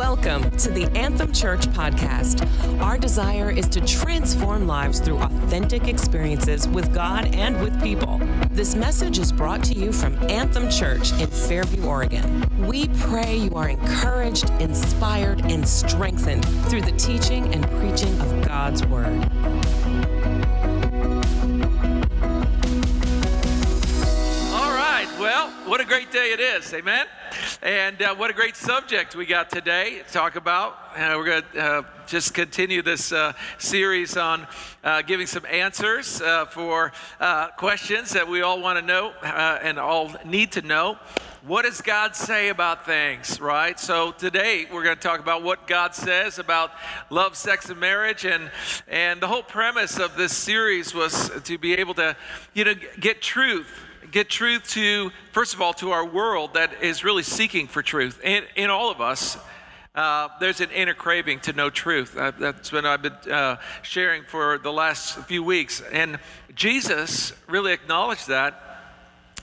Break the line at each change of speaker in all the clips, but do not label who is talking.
Welcome to the Anthem Church podcast. Our desire is to transform lives through authentic experiences with God and with people. This message is brought to you from Anthem Church in Fairview, Oregon. We pray you are encouraged, inspired, and strengthened through the teaching and preaching of God's Word.
All right. Well, what a great day it is. Amen. And uh, what a great subject we got today to talk about. Uh, we're going to uh, just continue this uh, series on uh, giving some answers uh, for questions that we all want to know and all need to know. What does God say about things, right? So today we're going to talk about what God says about love, sex, and marriage, and and the whole premise of this series was to be able to, you know, get truth get truth to, first of all, to our world that is really seeking for truth. And in all of us, uh, there's an inner craving to know truth. Uh, that's what I've been uh, sharing for the last few weeks. And Jesus really acknowledged that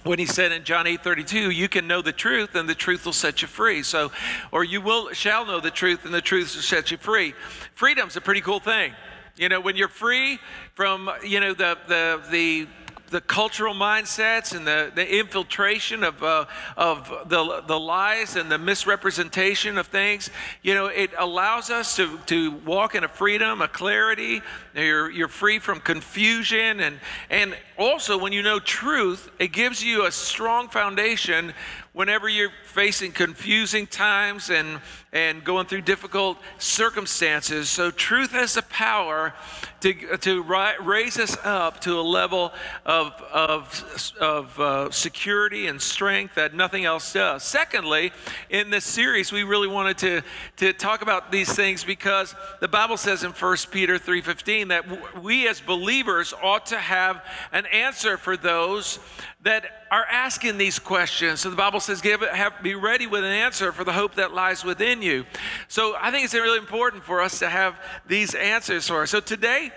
when he said in John 8 32, you can know the truth and the truth will set you free. So, or you will shall know the truth and the truth will set you free. Freedom's a pretty cool thing. You know, when you're free from, you know, the, the, the the cultural mindsets and the, the infiltration of, uh, of the, the lies and the misrepresentation of things, you know, it allows us to, to walk in a freedom, a clarity. You're, you're free from confusion. And, and also, when you know truth, it gives you a strong foundation whenever you're facing confusing times and, and going through difficult circumstances. So, truth has the power to, to ri- raise us up to a level of, of, of uh, security and strength that nothing else does. Secondly, in this series, we really wanted to, to talk about these things because the Bible says in 1 Peter 3.15 that w- we as believers ought to have an answer for those that are asking these questions. So the Bible says, "Give have, be ready with an answer for the hope that lies within you." So I think it's really important for us to have these answers for us. So today,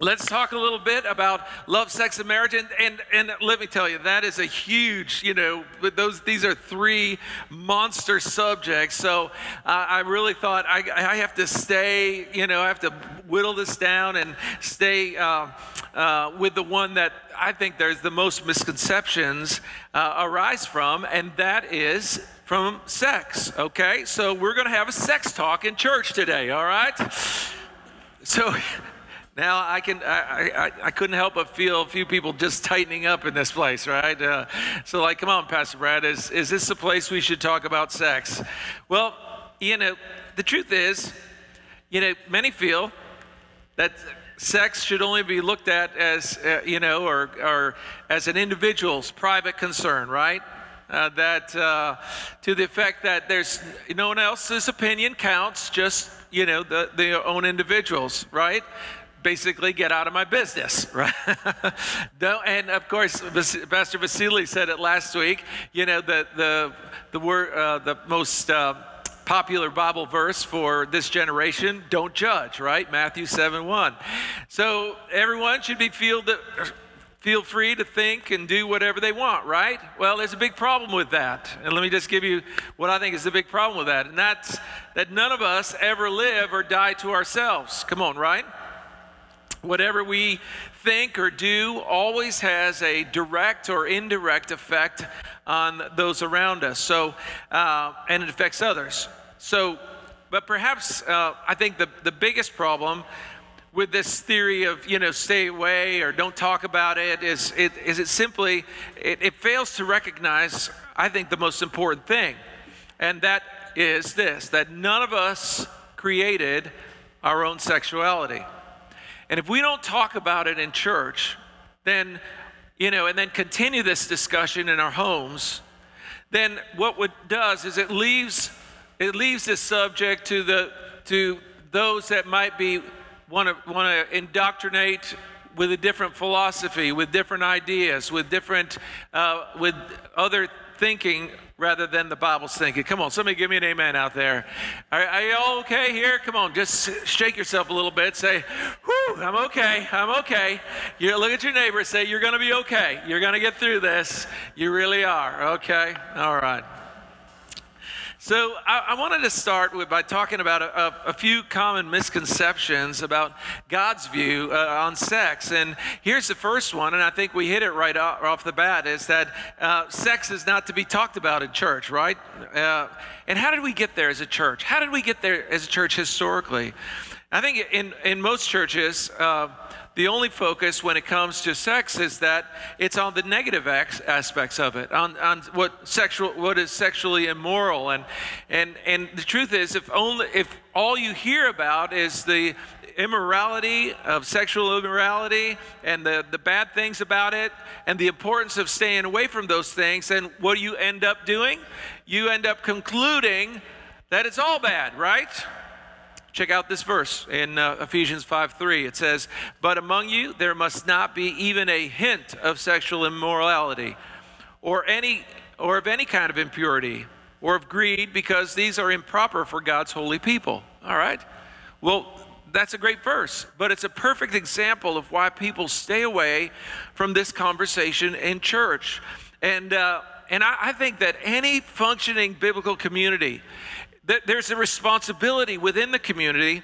Let's talk a little bit about love, sex, and marriage, and, and, and let me tell you, that is a huge, you know, those these are three monster subjects. So uh, I really thought I, I have to stay, you know, I have to whittle this down and stay uh, uh, with the one that I think there's the most misconceptions uh, arise from, and that is from sex. Okay, so we're going to have a sex talk in church today. All right, so. Now I can I, I, I, couldn't help but feel a few people just tightening up in this place, right? Uh, so like, come on, Pastor Brad, is is this a place we should talk about sex? Well, you know, the truth is, you know, many feel that sex should only be looked at as uh, you know, or or as an individual's private concern, right? Uh, that uh, to the effect that there's no one else's opinion counts, just you know the the own individuals, right? Basically get out of my business, right? and of course, Pastor Vasily said it last week. You know, the the the word, uh, the most uh, popular Bible verse for this generation: "Don't judge." Right, Matthew seven one. So everyone should be feel that. Feel free to think and do whatever they want, right? Well, there's a big problem with that. And let me just give you what I think is the big problem with that. And that's that none of us ever live or die to ourselves. Come on, right? Whatever we think or do always has a direct or indirect effect on those around us. So, uh, and it affects others. So, but perhaps uh, I think the, the biggest problem with this theory of you know stay away or don't talk about it is it is it simply it, it fails to recognize I think the most important thing, and that is this: that none of us created our own sexuality. And if we don't talk about it in church, then, you know, and then continue this discussion in our homes, then what it does is it leaves it leaves this subject to the to those that might be want to want to indoctrinate with a different philosophy, with different ideas, with different uh, with other thinking rather than the Bible's thinking. Come on, somebody give me an amen out there. Are, are you all okay here? Come on, just shake yourself a little bit. Say, whew, I'm okay, I'm okay. You look at your neighbor, say, you're going to be okay. You're going to get through this. You really are, okay? All right. So I, I, wanted to start with by talking about a, a, a few common misconceptions about God's view uh, on sex. And here's the first one, and I think we hit it right off, off the bat: is that uh, sex is not to be talked about in church, right? Uh, and how did we get there as a church? How did we get there as a church historically? I think in in most churches uh, the only focus when it comes to sex is that it's on the negative aspects of it, on, on what sexual, what is sexually immoral, and and and the truth is, if only if all you hear about is the immorality of sexual immorality and the, the bad things about it and the importance of staying away from those things, then what do you end up doing? You end up concluding that it's all bad, right? Check out this verse in uh, Ephesians 5 3. It says, But among you there must not be even a hint of sexual immorality or any or of any kind of impurity or of greed, because these are improper for God's holy people. All right? Well, that's a great verse, but it's a perfect example of why people stay away from this conversation in church. And, uh, and I, I think that any functioning biblical community that there's a responsibility within the community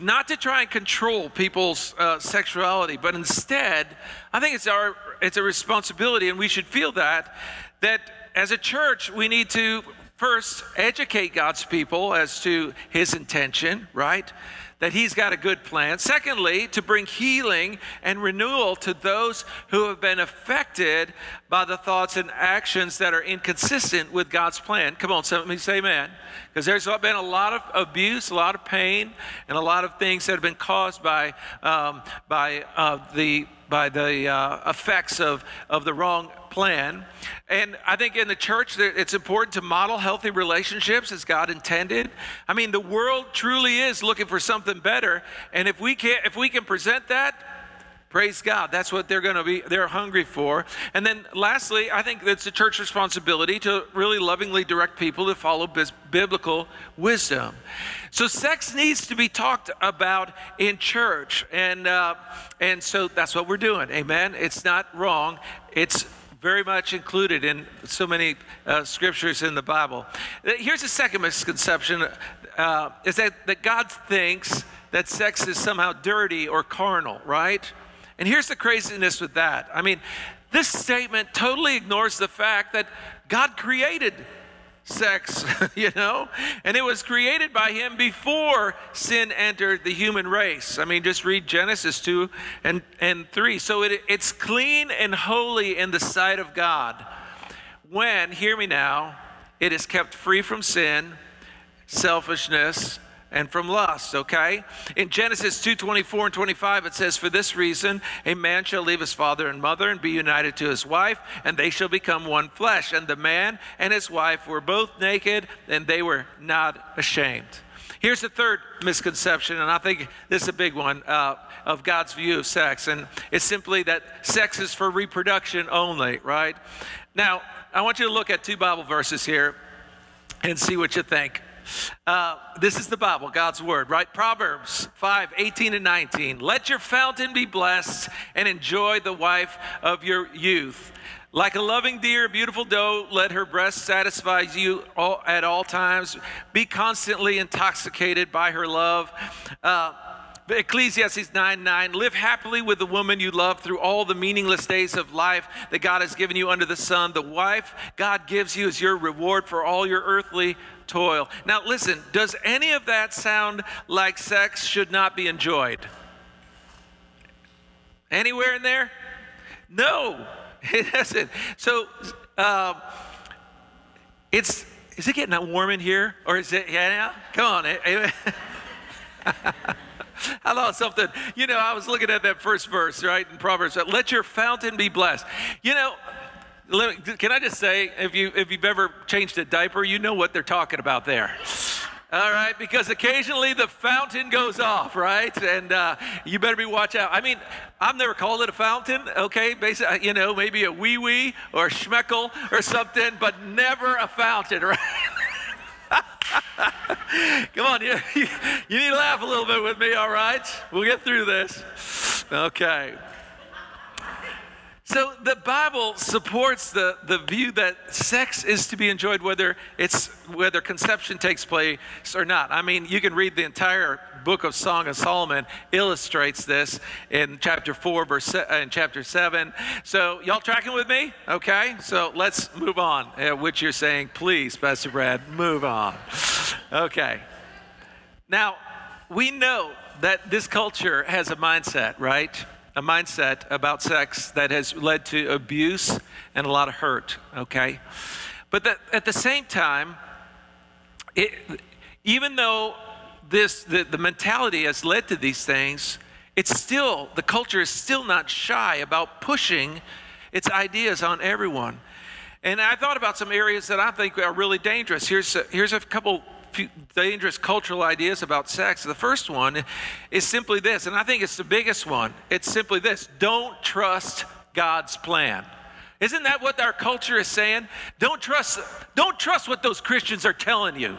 not to try and control people's uh, sexuality, but instead, I think it's our it's a responsibility, and we should feel that that as a church we need to first educate God's people as to His intention, right? That He's got a good plan. Secondly, to bring healing and renewal to those who have been affected by the thoughts and actions that are inconsistent with God's plan. Come on, me say amen. Because there's been a lot of abuse, a lot of pain, and a lot of things that have been caused by, um, by uh, the by the uh, effects of, of the wrong plan. And I think in the church, it's important to model healthy relationships as God intended. I mean, the world truly is looking for something better. And if we can, if we can present that, Praise God. That's what they're going to be, they're hungry for. And then lastly, I think it's the church responsibility to really lovingly direct people to follow biblical wisdom. So sex needs to be talked about in church. And, uh, and so that's what we're doing. Amen. It's not wrong. It's very much included in so many uh, scriptures in the Bible. Here's a second misconception uh, is that, that God thinks that sex is somehow dirty or carnal, right? And here's the craziness with that. I mean, this statement totally ignores the fact that God created sex, you know? And it was created by him before sin entered the human race. I mean, just read Genesis 2 and, and 3. So it, it's clean and holy in the sight of God. When, hear me now, it is kept free from sin, selfishness, and from lust okay? In genesis 2 24 and 25 it says for this reason a man shall leave his father and mother and be united to his wife and they shall become one flesh. And the man and his wife were both naked and they were not ashamed. Here's the third misconception and i think this is a big one uh, of god's view of sex and it's simply that sex is for reproduction only right? Now i want you to look at two bible verses here and see what you think uh, this is the Bible, God's Word, right? Proverbs 5 18 and 19. Let your fountain be blessed and enjoy the wife of your youth. Like a loving deer, a beautiful doe, let her breast satisfy you all, at all times. Be constantly intoxicated by her love. Uh, Ecclesiastes 9 9, live happily with the woman you love through all the meaningless days of life that God has given you under the sun. The wife God gives you is your reward for all your earthly toil. Now, listen, does any of that sound like sex should not be enjoyed? Anywhere in there? No, it doesn't. So, um, it's, is it getting warm in here? Or is it, yeah, come on. I thought something, you know, I was looking at that first verse, right, in Proverbs, let your fountain be blessed. You know, can I just say, if, you, if you've ever changed a diaper, you know what they're talking about there. All right, because occasionally the fountain goes off, right? And uh, you better be watch out. I mean, I've never called it a fountain, okay? Basically, you know, maybe a wee wee or a schmeckle or something, but never a fountain, right? Come on, you, you need to laugh a little bit with me, all right? We'll get through this. Okay. So the Bible supports the, the view that sex is to be enjoyed whether it's whether conception takes place or not. I mean, you can read the entire book of Song of Solomon illustrates this in chapter 4 verse uh, in chapter 7. So y'all tracking with me? Okay? So let's move on. Uh, which you're saying, please, Pastor Brad, move on. Okay. Now, we know that this culture has a mindset, right? A mindset about sex that has led to abuse and a lot of hurt, okay? But that, at the same time, it, even though this, the, the mentality has led to these things, it's still, the culture is still not shy about pushing its ideas on everyone. And I thought about some areas that I think are really dangerous. Here's a, here's a couple dangerous cultural ideas about sex. The first one is simply this, and I think it's the biggest one. It's simply this don't trust God's plan. Isn't that what our culture is saying? Don't trust, don't trust what those Christians are telling you.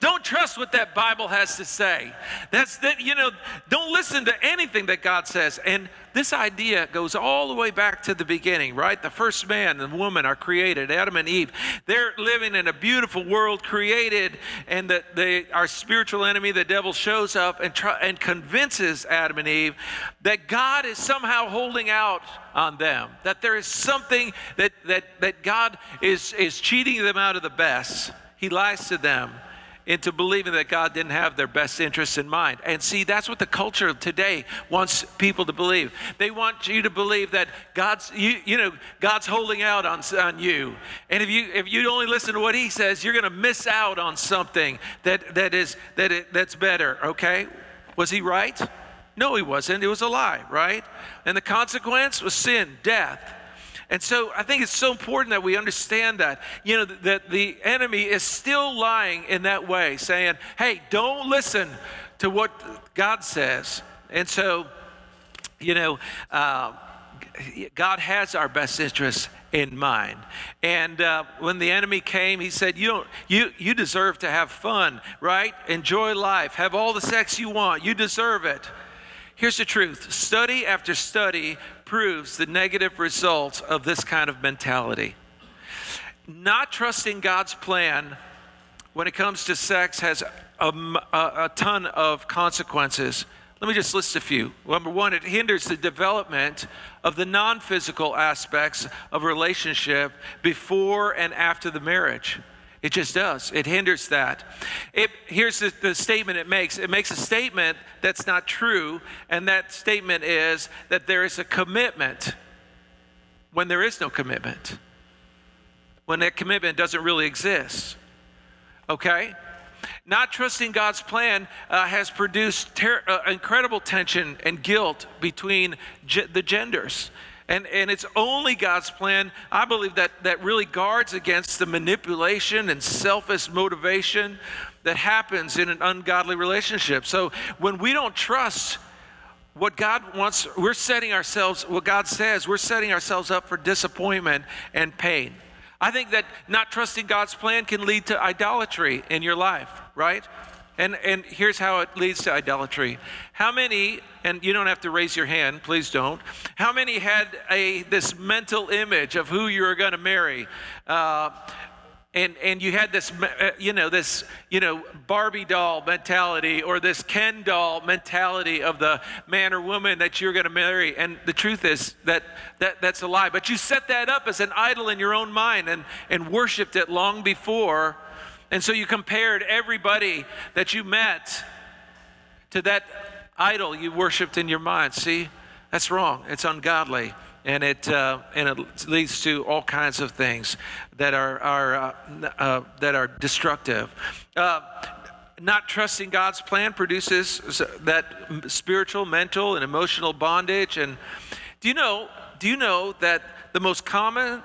Don't trust what that Bible has to say. That's that, you know, don't listen to anything that God says. And this idea goes all the way back to the beginning, right? The first man and woman are created, Adam and Eve. They're living in a beautiful world created, and that they, our spiritual enemy, the devil, shows up and, try, and convinces Adam and Eve that God is somehow holding out on them, that there is something that, that, that God is, is cheating them out of the best. He lies to them into believing that God didn't have their best interests in mind. And see, that's what the culture of today wants people to believe. They want you to believe that God's you, you know God's holding out on, on you. And if you if you only listen to what he says, you're going to miss out on something that that is that it, that's better, okay? Was he right? No, he wasn't. It was a lie, right? And the consequence was sin, death. And so I think it's so important that we understand that, you know, that the enemy is still lying in that way, saying, hey, don't listen to what God says. And so, you know, uh, God has our best interests in mind. And uh, when the enemy came, he said, you, don't, you, you deserve to have fun, right? Enjoy life. Have all the sex you want. You deserve it. Here's the truth study after study proves the negative results of this kind of mentality. Not trusting God's plan when it comes to sex has a, a, a ton of consequences. Let me just list a few. Number one, it hinders the development of the non physical aspects of relationship before and after the marriage. It just does. It hinders that. It, here's the, the, statement it makes it makes a statement that's not true, and that statement is that there is a commitment when there is no commitment, when that commitment doesn't really exist. Okay? Not trusting God's plan uh, has produced ter- uh, incredible tension and guilt between ge- the genders. And, and it's only God's plan, I believe, that, that really guards against the manipulation and selfish motivation that happens in an ungodly relationship. So when we don't trust what God wants, we're setting ourselves, what God says, we're setting ourselves up for disappointment and pain. I think that not trusting God's plan can lead to idolatry in your life, right? And, and here's how it leads to idolatry. How many, and you don't have to raise your hand, please don't. How many had a, this mental image of who you were going to marry? Uh, and, and you had this, uh, you know, this, you know, Barbie doll mentality or this Ken doll mentality of the man or woman that you're going to marry. And the truth is that, that that's a lie. But you set that up as an idol in your own mind and, and worshiped it long before and so you compared everybody that you met to that idol you worshiped in your mind. See, that's wrong. It's ungodly. And it, uh, and it leads to all kinds of things that are, are, uh, uh, that are destructive. Uh, not trusting God's plan produces that spiritual, mental, and emotional bondage. And do you know, do you know that the most common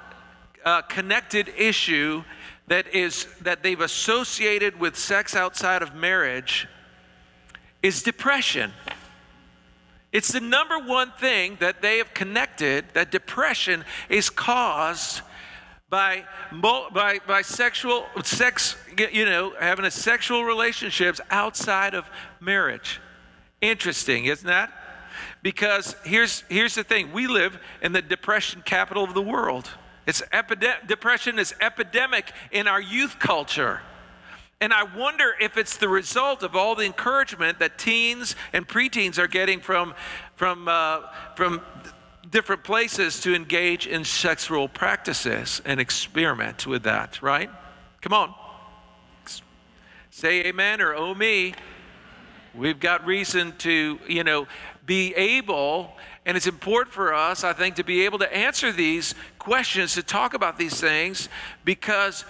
uh, connected issue that is that they've associated with sex outside of marriage is depression. It's the number one thing that they have connected that depression is caused by, by, by sexual sex, you know, having a sexual relationships outside of marriage. Interesting, isn't that? Because here's, here's the thing we live in the depression capital of the world. It's epide- depression is epidemic in our youth culture. And I wonder if it's the result of all the encouragement that teens and preteens are getting from, from, uh, from different places to engage in sexual practices and experiment with that, right? Come on. Say amen or oh me. We've got reason to, you know, be able, and it's important for us, I think, to be able to answer these questions, to talk about these things, because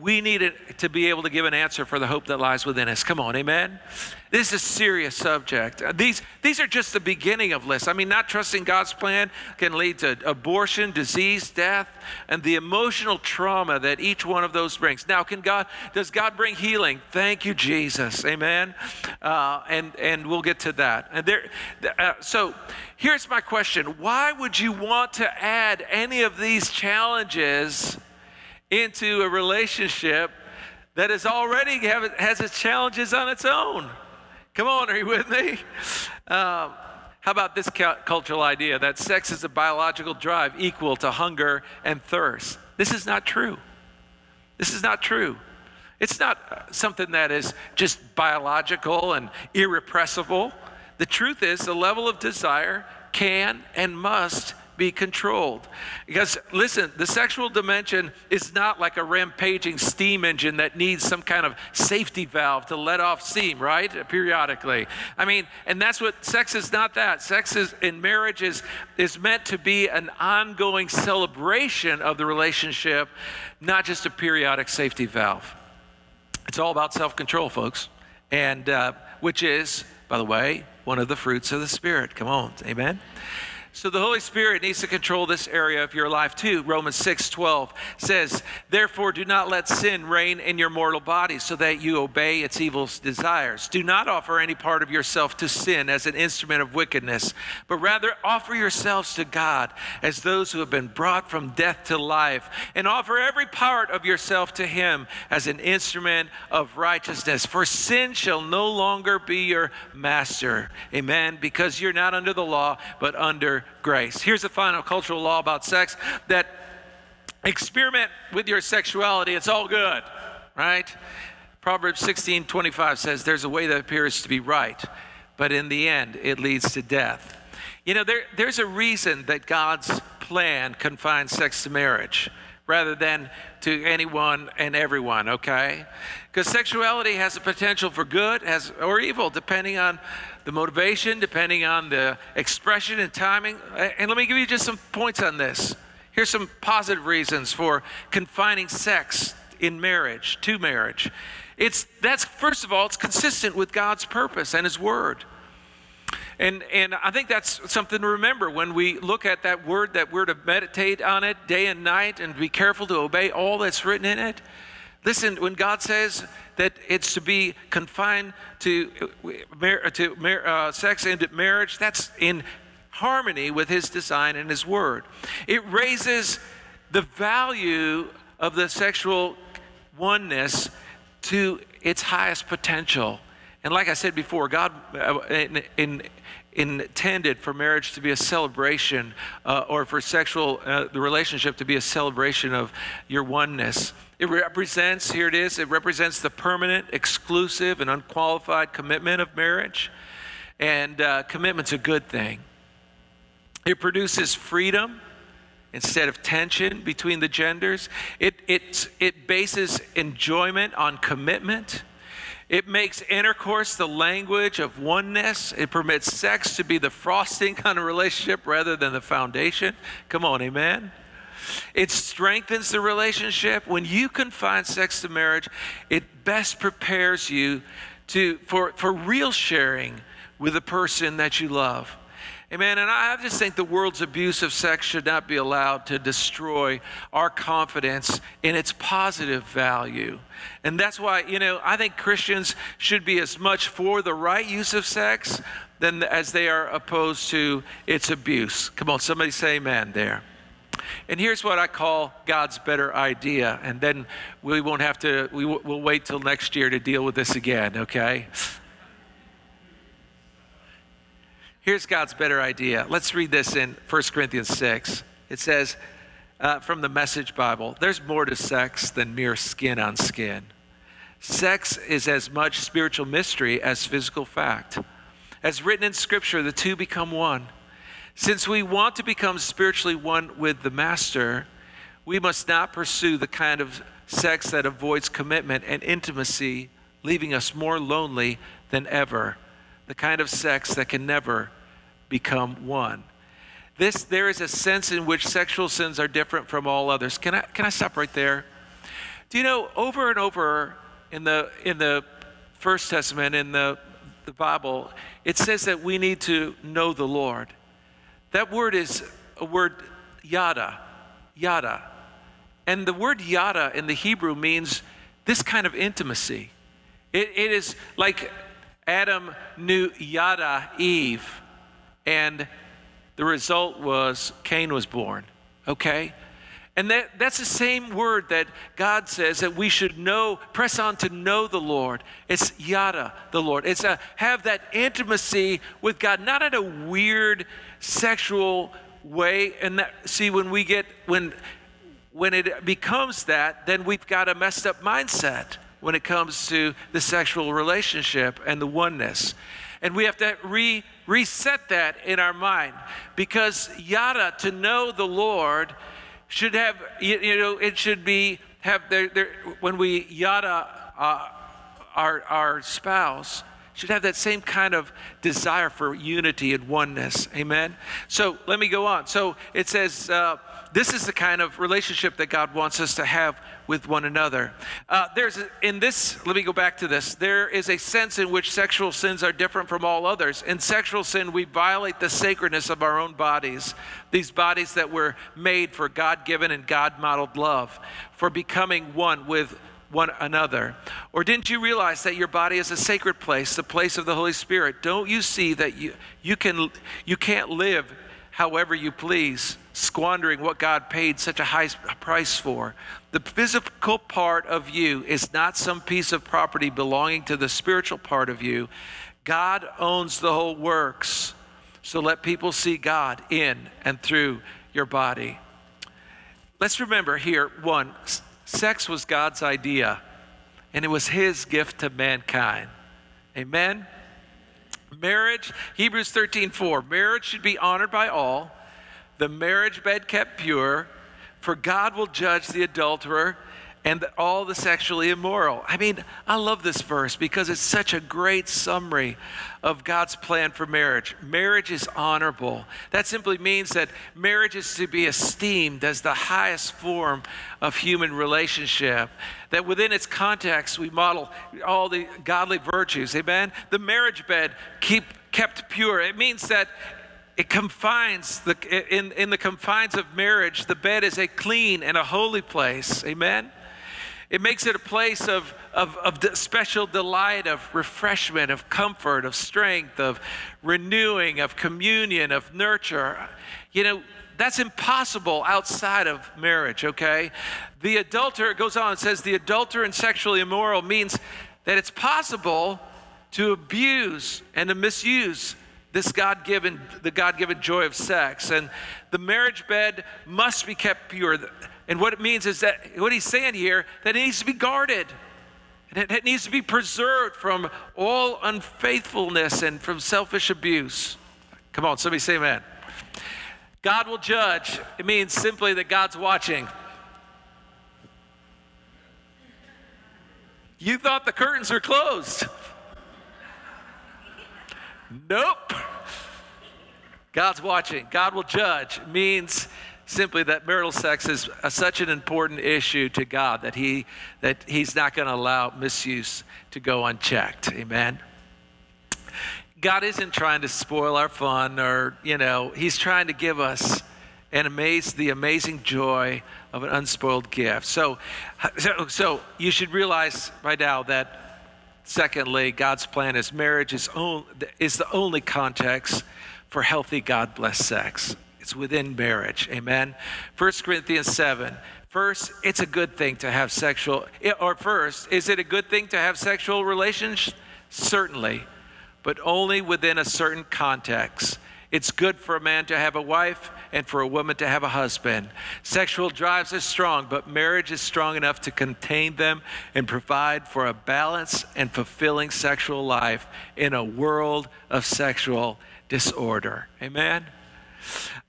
we need to be able to give an answer for the hope that lies within us. Come on, amen? This is a serious subject. Uh, these, these are just the beginning of lists. I mean, not trusting God's plan can lead to abortion, disease, death, and the emotional trauma that each one of those brings. Now, can God, does God bring healing? Thank you, Jesus. Amen? Uh, and, and we'll get to that. And there, uh, so here's my question. Why would you want to add any of these challenges into a relationship that is already have, has its challenges on its own. Come on, are you with me? Um, how about this cultural idea that sex is a biological drive equal to hunger and thirst? This is not true. This is not true. It's not something that is just biological and irrepressible. The truth is, the level of desire can and must be controlled. Because listen, the sexual dimension is not like a rampaging steam engine that needs some kind of safety valve to let off steam, right? Periodically. I mean, and that's what sex is not that. Sex is in marriage is, is meant to be an ongoing celebration of the relationship, not just a periodic safety valve. It's all about self control, folks. And uh, which is, by the way, one of the fruits of the Spirit. Come on, amen. So the Holy Spirit needs to control this area of your life too. Romans 6 12 says, Therefore, do not let sin reign in your mortal body so that you obey its evil desires. Do not offer any part of yourself to sin as an instrument of wickedness, but rather offer yourselves to God as those who have been brought from death to life, and offer every part of yourself to Him as an instrument of righteousness. For sin shall no longer be your master. Amen. Because you're not under the law, but under grace. Here's the final cultural law about sex that experiment with your sexuality, it's all good, right? Proverbs 16 25 says, There's a way that appears to be right, but in the end, it leads to death. You know, there, there's a reason that God's plan confines sex to marriage rather than to anyone and everyone, okay? Because sexuality has a potential for good has, or evil, depending on the motivation, depending on the expression and timing. And let me give you just some points on this. Here's some positive reasons for confining sex in marriage, to marriage. It's that's first of all, it's consistent with God's purpose and his word. And, and I think that's something to remember when we look at that word, that we're to meditate on it day and night and be careful to obey all that's written in it. Listen, when God says that it's to be confined to, to uh, sex and marriage, that's in harmony with His design and His word. It raises the value of the sexual oneness to its highest potential. And like I said before, God uh, in, in, intended for marriage to be a celebration uh, or for sexual uh, the relationship to be a celebration of your oneness it represents, here it is, it represents the permanent, exclusive, and unqualified commitment of marriage. And uh, commitment's a good thing. It produces freedom instead of tension between the genders. It, it, it bases enjoyment on commitment. It makes intercourse the language of oneness. It permits sex to be the frosting on a relationship rather than the foundation. Come on, amen. It strengthens the relationship. When you confine sex to marriage, it best prepares you to, for, for real sharing with the person that you love. Amen. And I just think the world's abuse of sex should not be allowed to destroy our confidence in its positive value. And that's why, you know, I think Christians should be as much for the right use of sex than as they are opposed to its abuse. Come on, somebody say amen there. And here's what I call God's better idea. And then we won't have to, we, will wait till next year to deal with this again, okay? Here's God's better idea. Let's read this in 1 Corinthians 6. It says, uh, from the Message Bible, there's more to sex than mere skin on skin. Sex is as much spiritual mystery as physical fact. As written in Scripture, the two become one. Since we want to become spiritually one with the Master, we must not pursue the kind of sex that avoids commitment and intimacy, leaving us more lonely than ever. The kind of sex that can never become one. This, there is a sense in which sexual sins are different from all others. Can I, can I stop right there? Do you know, over and over in the, in the First Testament, in the, the Bible, it says that we need to know the Lord. That word is a word yada, yada. And the word yada in the Hebrew means this kind of intimacy. It, it is like Adam knew yada Eve, and the result was Cain was born. Okay? And that, that's the same word that God says that we should know, press on to know the Lord. It's yada, the Lord. It's a have that intimacy with God, not in a weird sexual way. And that see when we get when when it becomes that, then we've got a messed up mindset when it comes to the sexual relationship and the oneness. And we have to re, reset that in our mind because yada, to know the Lord, should have, you, you know, it should be, have, there, there, when we yada uh, our, our spouse, should have that same kind of desire for unity and oneness. Amen? So let me go on. So it says, uh, this is the kind of relationship that God wants us to have with one another. Uh, there's a, in this, let me go back to this. There is a sense in which sexual sins are different from all others. In sexual sin, we violate the sacredness of our own bodies, these bodies that were made for God given and God modeled love, for becoming one with one another. Or didn't you realize that your body is a sacred place, the place of the Holy Spirit? Don't you see that you, you, can, you can't live however you please, squandering what God paid such a high price for. The physical part of you is not some piece of property belonging to the spiritual part of you. God owns the whole works. So let people see God in and through your body. Let's remember here one, sex was God's idea, and it was his gift to mankind. Amen. Marriage, Hebrews 13 4. Marriage should be honored by all, the marriage bed kept pure, for God will judge the adulterer and all the sexually immoral. I mean, I love this verse because it's such a great summary of God's plan for marriage. Marriage is honorable. That simply means that marriage is to be esteemed as the highest form of human relationship. That within its context, we model all the godly virtues. Amen? The marriage bed keep kept pure. It means that it confines the in, in the confines of marriage the bed is a clean and a holy place amen it makes it a place of, of, of special delight, of refreshment, of comfort, of strength, of renewing, of communion, of nurture. You know, that's impossible outside of marriage, okay? The adulterer, goes on and says, the adulterer and sexually immoral means that it's possible to abuse and to misuse this God-given, the God-given joy of sex. And the marriage bed must be kept pure. And what it means is that what he's saying here, that it needs to be guarded. And it needs to be preserved from all unfaithfulness and from selfish abuse. Come on, somebody say amen. God will judge. It means simply that God's watching. You thought the curtains were closed. Nope. God's watching. God will judge. It means simply that marital sex is a, such an important issue to God that he that he's not going to allow misuse to go unchecked. Amen. God isn't trying to spoil our fun or, you know, he's trying to give us and amaze the amazing joy of an unspoiled gift. So, so, so you should realize by now that secondly, God's plan is marriage is, on, is the only context for healthy God blessed sex. It's within marriage. Amen. 1 Corinthians 7. First, it's a good thing to have sexual, or first, is it a good thing to have sexual relations? Certainly. but only within a certain context. It's good for a man to have a wife and for a woman to have a husband. Sexual drives are strong, but marriage is strong enough to contain them and provide for a balanced and fulfilling sexual life in a world of sexual disorder. Amen?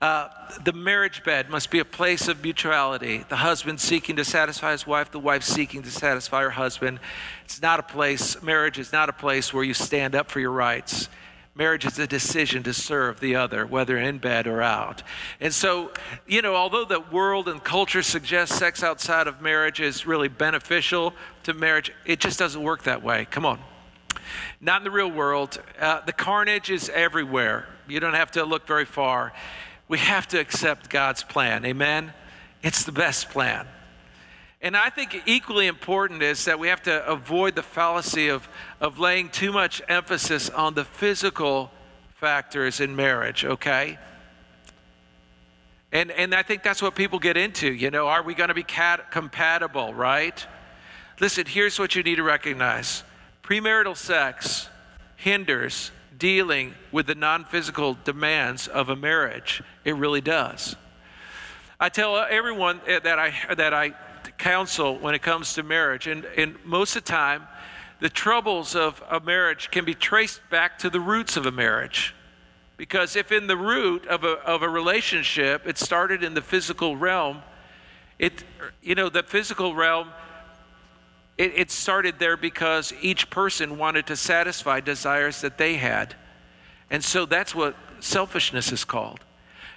Uh, the marriage bed must be a place of mutuality. The husband seeking to satisfy his wife, the wife seeking to satisfy her husband. It's not a place, marriage is not a place where you stand up for your rights. Marriage is a decision to serve the other, whether in bed or out. And so, you know, although the world and culture suggests sex outside of marriage is really beneficial to marriage, it just doesn't work that way. Come on. Not in the real world. Uh, the carnage is everywhere. You don't have to look very far. We have to accept God's plan. Amen? It's the best plan. And I think equally important is that we have to avoid the fallacy of, of laying too much emphasis on the physical factors in marriage, okay? And, and I think that's what people get into. You know, are we going to be cat- compatible, right? Listen, here's what you need to recognize premarital sex hinders dealing with the non physical demands of a marriage. It really does. I tell everyone that I, that I counsel when it comes to marriage. And, and most of the time, the troubles of a marriage can be traced back to the roots of a marriage. Because if in the root of a, of a relationship, it started in the physical realm, it, you know, the physical realm, it, it started there because each person wanted to satisfy desires that they had. And so that's what selfishness is called.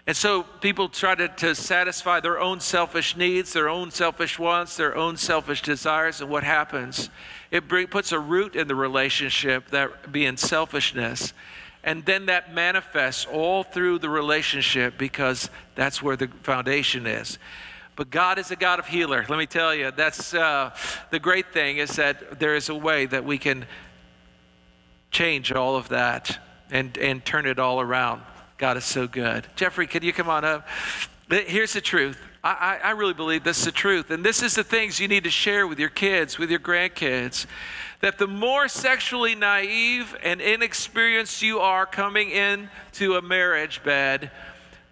And so people try to, to satisfy their own selfish needs, their own selfish wants, their own selfish desires. And what happens? It bring, puts a root in the relationship, that being selfishness. And then that manifests all through the relationship because that's where the foundation is. But God is a God of healer. Let me tell you, that's uh, the great thing is that there is a way that we can change all of that and, and turn it all around. God is so good. Jeffrey, can you come on up? Here's the truth. I, I, really believe this is the truth. And this is the things you need to share with your kids, with your grandkids. That the more sexually naive and inexperienced you are coming into a marriage bed,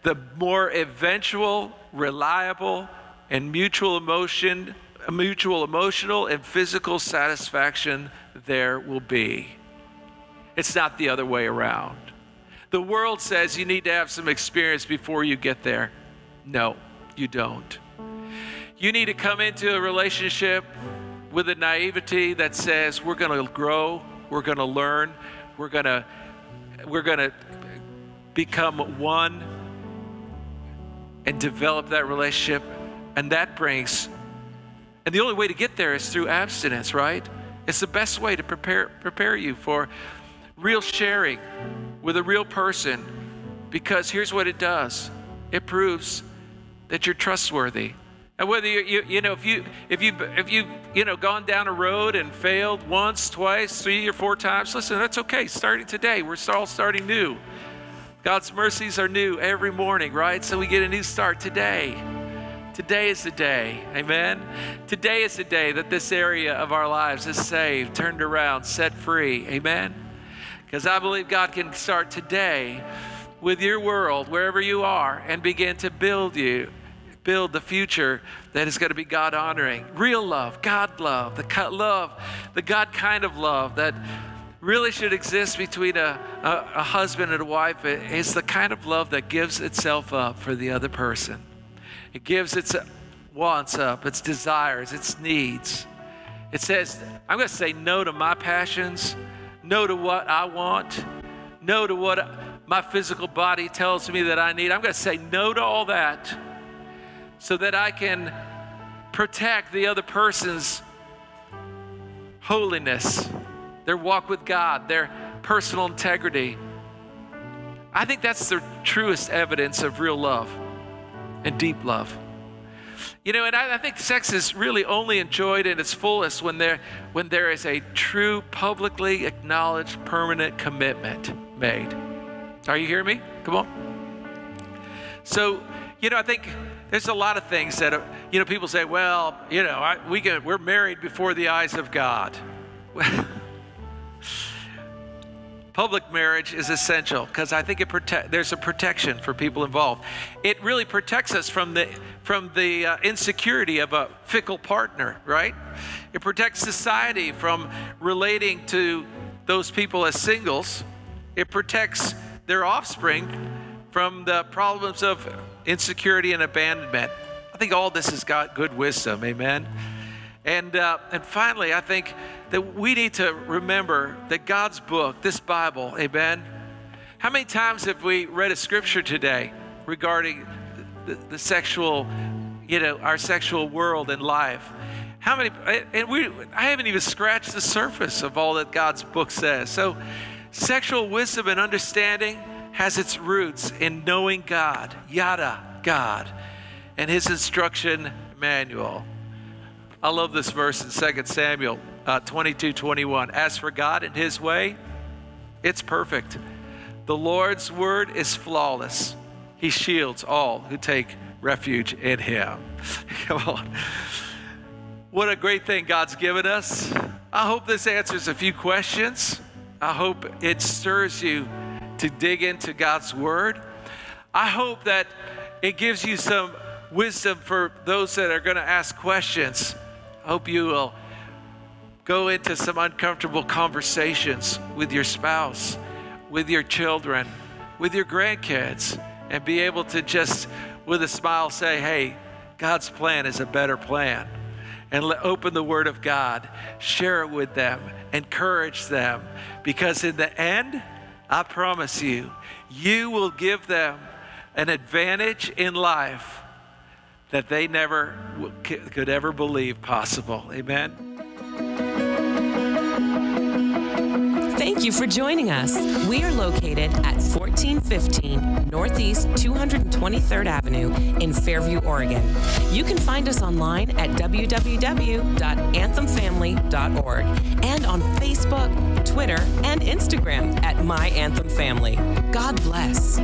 the more eventual, reliable, and mutual emotion, mutual emotional and physical satisfaction there will be. It's not the other way around. The world says you need to have some experience before you get there. No, you don't. You need to come into a relationship with a naivety that says we're going to grow, we're going to learn, we're going to we're going to become one and develop that relationship and that brings and the only way to get there is through abstinence, right? It's the best way to prepare prepare you for real sharing with a real person because here's what it does it proves that you're trustworthy. And whether you, you, you know, if you, if you, if you, you know, gone down a road and failed once, twice, three or four times, listen, that's okay. Starting today, we're all starting new. God's mercies are new every morning, right? So we get a new start today. Today is the day. Amen. Today is the day that this area of our lives is saved, turned around, set free. Amen. Because I believe God can start today with your world, wherever you are, and begin to build you, build the future that is going to be God honoring. Real love, God love, the love, the God kind of love that really should exist between a, a, a husband and a wife. It's the kind of love that gives itself up for the other person. It gives its wants up, its desires, its needs. It says, I'm going to say no to my passions no to what I want, no to what my physical body tells me that I need. I'm going to say no to all that so that I can protect the other person's holiness, their walk with God, their personal integrity. I think that's the truest evidence of real love and deep love. You know, and I, I, think sex is really only enjoyed in its fullest when there, when there is a true, publicly acknowledged, permanent commitment made. Are you hearing me? Come on. So, you know, I think there's a lot of things that, you know, people say, well, you know, I, we get, we're married before the eyes of God. public marriage is essential because I think it there's a protection for people involved. It really protects us from the from the uh, insecurity of a fickle partner, right? It protects society from relating to those people as singles. It protects their offspring from the problems of insecurity and abandonment. I think all this has got good wisdom, amen. And uh, and finally, I think that we need to remember that God's book, this Bible, amen. How many times have we read a scripture today regarding the, the sexual, you know, our sexual world and life? How many, and we, I haven't even scratched the surface of all that God's book says. So, sexual wisdom and understanding has its roots in knowing God, yada, God, and His instruction manual. I love this verse in 2 Samuel uh, 22 21. As for God and his way, it's perfect. The Lord's word is flawless. He shields all who take refuge in him. Come on. What a great thing God's given us. I hope this answers a few questions. I hope it stirs you to dig into God's word. I hope that it gives you some wisdom for those that are going to ask questions. I hope you will go into some uncomfortable conversations with your spouse, with your children, with your grandkids, and be able to just, with a smile, say, hey, God's plan is a better plan. And let, open the Word of God, share it with them, encourage them, because in the end, I promise you, you will give them an advantage in life that they never could ever believe possible. Amen.
Thank you for joining us. We are located at 1415 Northeast 223rd Avenue in Fairview, Oregon. You can find us online at www.anthemfamily.org and on Facebook, Twitter, and Instagram at My Anthem Family. God bless.